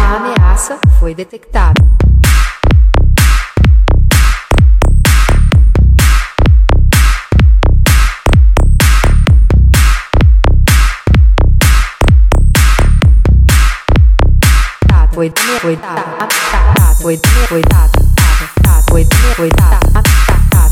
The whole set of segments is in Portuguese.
Uma ameaça foi detectada. Foi, foi, foi, foi, foi, foi, foi, foi, foi, foi, foi,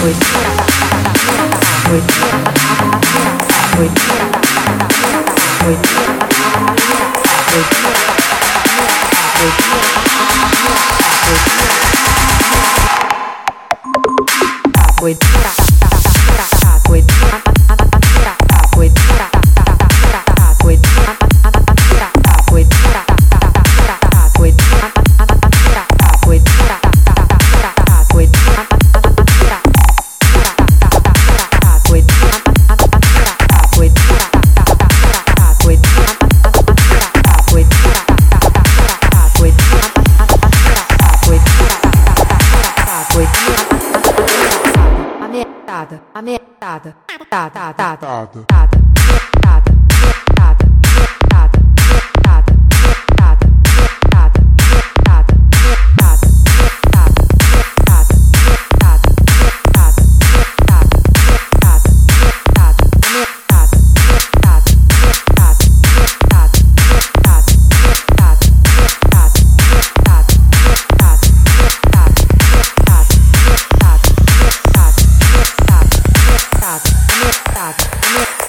Такой дура, такой дура, такой дура, ameaçada, ameaçada, ameaçada, ameaçada, ameaçada.